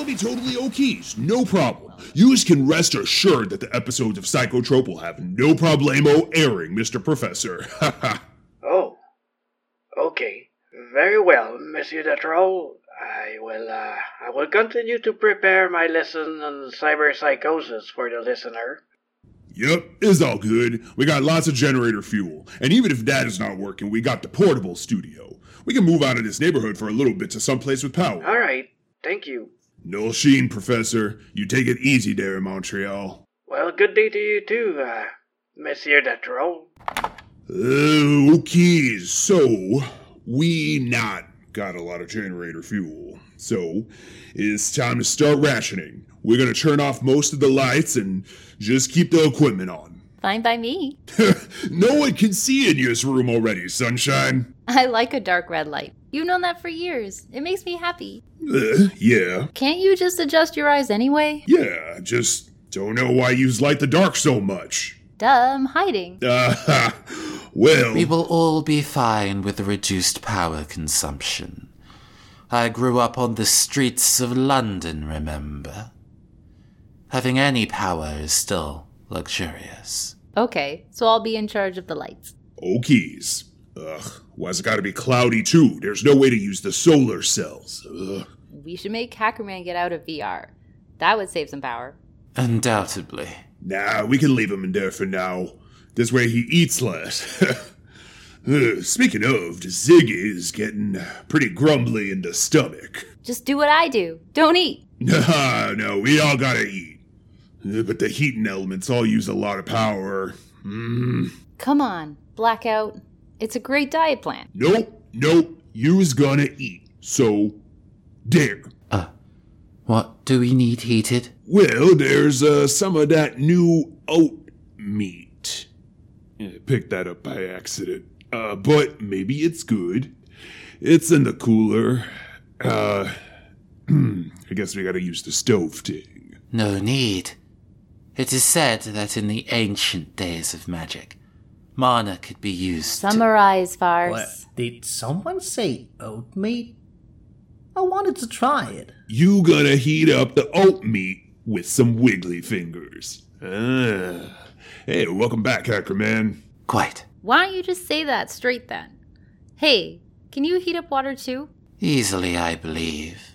We'll be totally okies, no problem. You can rest assured that the episodes of Psychotrope will have no problemo airing, Mr. Professor. oh, okay. Very well, Monsieur de Troll. I will, uh, I will continue to prepare my lesson on cyberpsychosis for the listener. Yep, it's all good. We got lots of generator fuel. And even if that is not working, we got the portable studio. We can move out of this neighborhood for a little bit to someplace with power. All right, thank you. No sheen, Professor. You take it easy there in Montreal. Well, good day to you too, uh, Monsieur de Troll. Uh, okay, so we not got a lot of generator fuel. So it's time to start rationing. We're gonna turn off most of the lights and just keep the equipment on. Fine by me. no one can see in this room already, sunshine. I like a dark red light. You've known that for years. It makes me happy. Uh, yeah. Can't you just adjust your eyes anyway? Yeah, just don't know why you light the dark so much. Duh, I'm hiding. Uh, well. We will all be fine with the reduced power consumption. I grew up on the streets of London, remember? Having any power is still luxurious. Okay, so I'll be in charge of the lights. Okies. Ugh, why's it gotta be cloudy too? There's no way to use the solar cells. Ugh. We should make Hackerman get out of VR. That would save some power. Undoubtedly. Nah, we can leave him in there for now. This way he eats less. speaking of, Ziggy is getting pretty grumbly in the stomach. Just do what I do. Don't eat. No, no, we all gotta eat. But the heating elements all use a lot of power. Mm. Come on, Blackout. It's a great diet plan. Nope, nope. You's gonna eat. So, there. Uh, what do we need heated? Well, there's uh, some of that new oat meat. Yeah, picked that up by accident. Uh, but maybe it's good. It's in the cooler. Uh, I guess we gotta use the stove thing. No need. It is said that in the ancient days of magic, mana could be used. Summarize, Farce. What? Did someone say oat meat? I wanted to try it. You gonna heat up the oat meat with some wiggly fingers. Ah. Hey, welcome back, Hacker Man. Quite. Why don't you just say that straight then? Hey, can you heat up water too? Easily, I believe.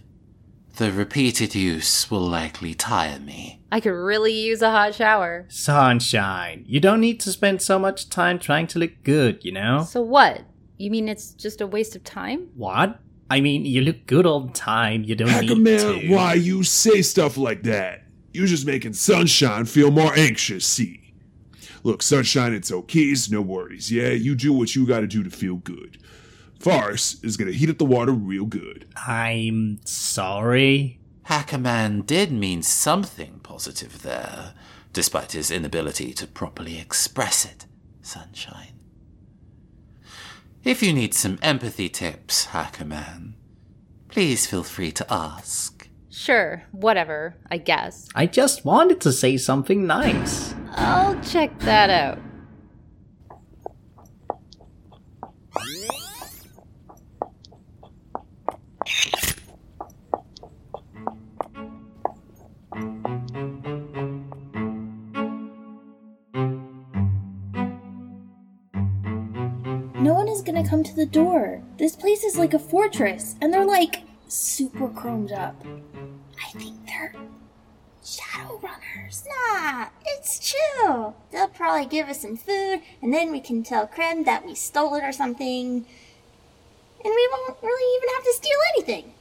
The repeated use will likely tire me. I could really use a hot shower. Sunshine, you don't need to spend so much time trying to look good, you know? So what? You mean it's just a waste of time? What? I mean, you look good all the time. You don't Hacker need Man, to. why you say stuff like that? You're just making Sunshine feel more anxious, see? Look, Sunshine, it's okay, it's no worries, yeah? You do what you gotta do to feel good. Farce is gonna heat up the water real good. I'm sorry. Hackerman did mean something positive there, despite his inability to properly express it, Sunshine. If you need some empathy tips, Hackerman, please feel free to ask. Sure, whatever, I guess. I just wanted to say something nice. I'll check that out. No one is gonna come to the door. This place is like a fortress, and they're like super chromed up. I think they're shadow runners. Nah, it's chill. They'll probably give us some food, and then we can tell Krem that we stole it or something. And we won't really even have to steal anything.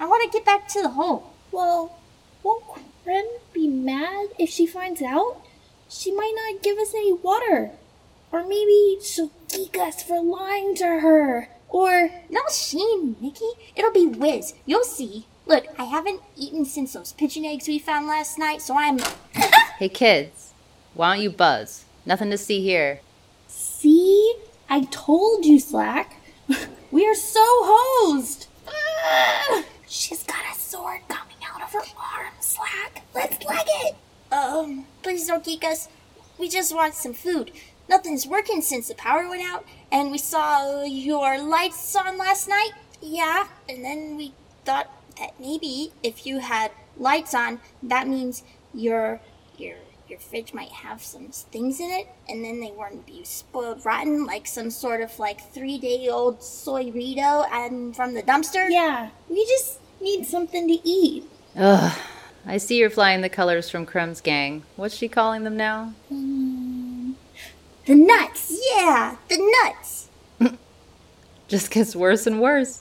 I, want to get back to the hole. Well, won't Krem be mad if she finds out? She might not give us any water. Or maybe she'll geek us for lying to her. Or No sheen, Nikki. It'll be whiz. You'll see. Look, I haven't eaten since those pigeon eggs we found last night, so I'm. Hey kids, why don't you buzz? Nothing to see here. see, I told you, Slack. We are so hosed. She's got a sword coming out of her arm, Slack. Let's leg it. Um, please don't geek us. We just want some food. Nothing's working since the power went out, and we saw your lights on last night. Yeah, and then we thought that maybe if you had lights on, that means your your your fridge might have some things in it, and then they wouldn't be spoiled rotten like some sort of like three day old soy Rito and from the dumpster. Yeah, we just need something to eat. Ugh. I see you're flying the colors from Crum's gang. What's she calling them now? Um, The nuts. Yeah, the nuts. Just gets worse and worse.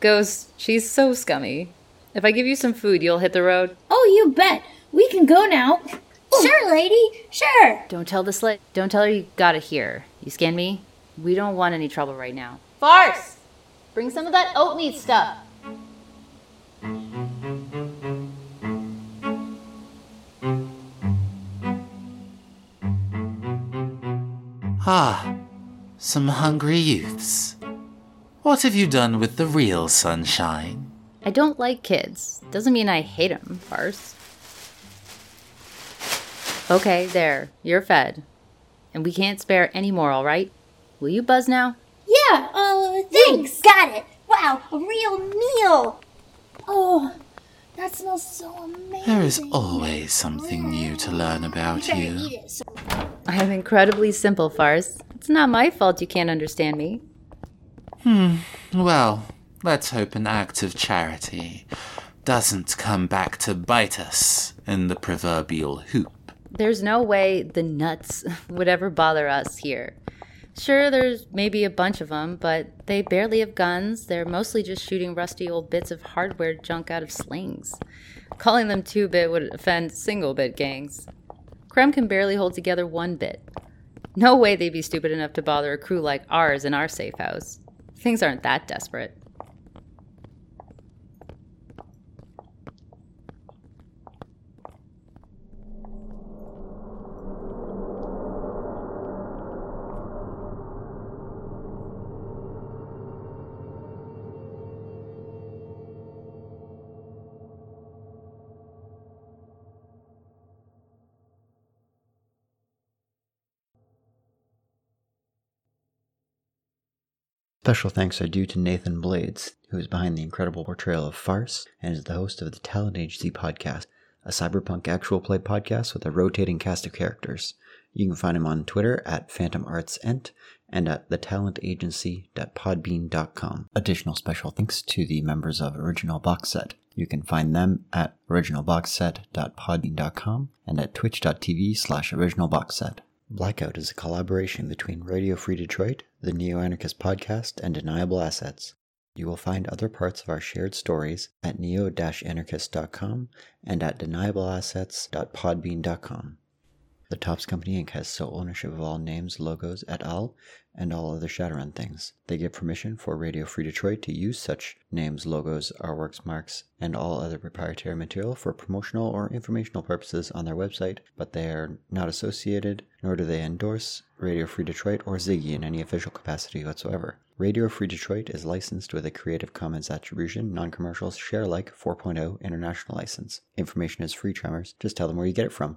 Ghost, she's so scummy. If I give you some food, you'll hit the road. Oh, you bet. We can go now. Sure, lady. Sure. Don't tell the slit. Don't tell her you got it here. You scan me? We don't want any trouble right now. Farce! Bring some of that oatmeal stuff. Ah, some hungry youths. What have you done with the real sunshine? I don't like kids. Doesn't mean I hate them, farce. Okay, there. You're fed. And we can't spare any more, alright? Will you buzz now? Yeah, uh, thanks. You got it. Wow, a real meal. Oh, that smells so amazing. There is always something new to learn about Better you. it. So I am incredibly simple, farce. It's not my fault you can't understand me. Hmm. Well, let's hope an act of charity doesn't come back to bite us in the proverbial hoop. There's no way the nuts would ever bother us here. Sure, there's maybe a bunch of them, but they barely have guns. They're mostly just shooting rusty old bits of hardware junk out of slings. Calling them two bit would offend single bit gangs. Krem can barely hold together one bit. No way they'd be stupid enough to bother a crew like ours in our safe house. Things aren't that desperate. Special thanks are due to Nathan Blades, who is behind the incredible portrayal of Farce and is the host of the Talent Agency podcast, a cyberpunk actual play podcast with a rotating cast of characters. You can find him on Twitter at PhantomArtsEnt and at thetalentagency.podbean.com. Additional special thanks to the members of Original Box Set. You can find them at originalboxset.podbean.com and at twitch.tv slash originalboxset. Blackout is a collaboration between Radio Free Detroit, the Neo Anarchist podcast, and Deniable Assets. You will find other parts of our shared stories at neo-anarchist.com and at deniableassets.podbean.com. The Topps Company Inc. has sole ownership of all names, logos, et al., and all other Shadowrun things. They give permission for Radio Free Detroit to use such names, logos, artworks, marks, and all other proprietary material for promotional or informational purposes on their website, but they are not associated, nor do they endorse Radio Free Detroit or Ziggy in any official capacity whatsoever. Radio Free Detroit is licensed with a Creative Commons Attribution, Non-Commercial, Share Alike 4.0 International License. Information is free, Tremors. Just tell them where you get it from.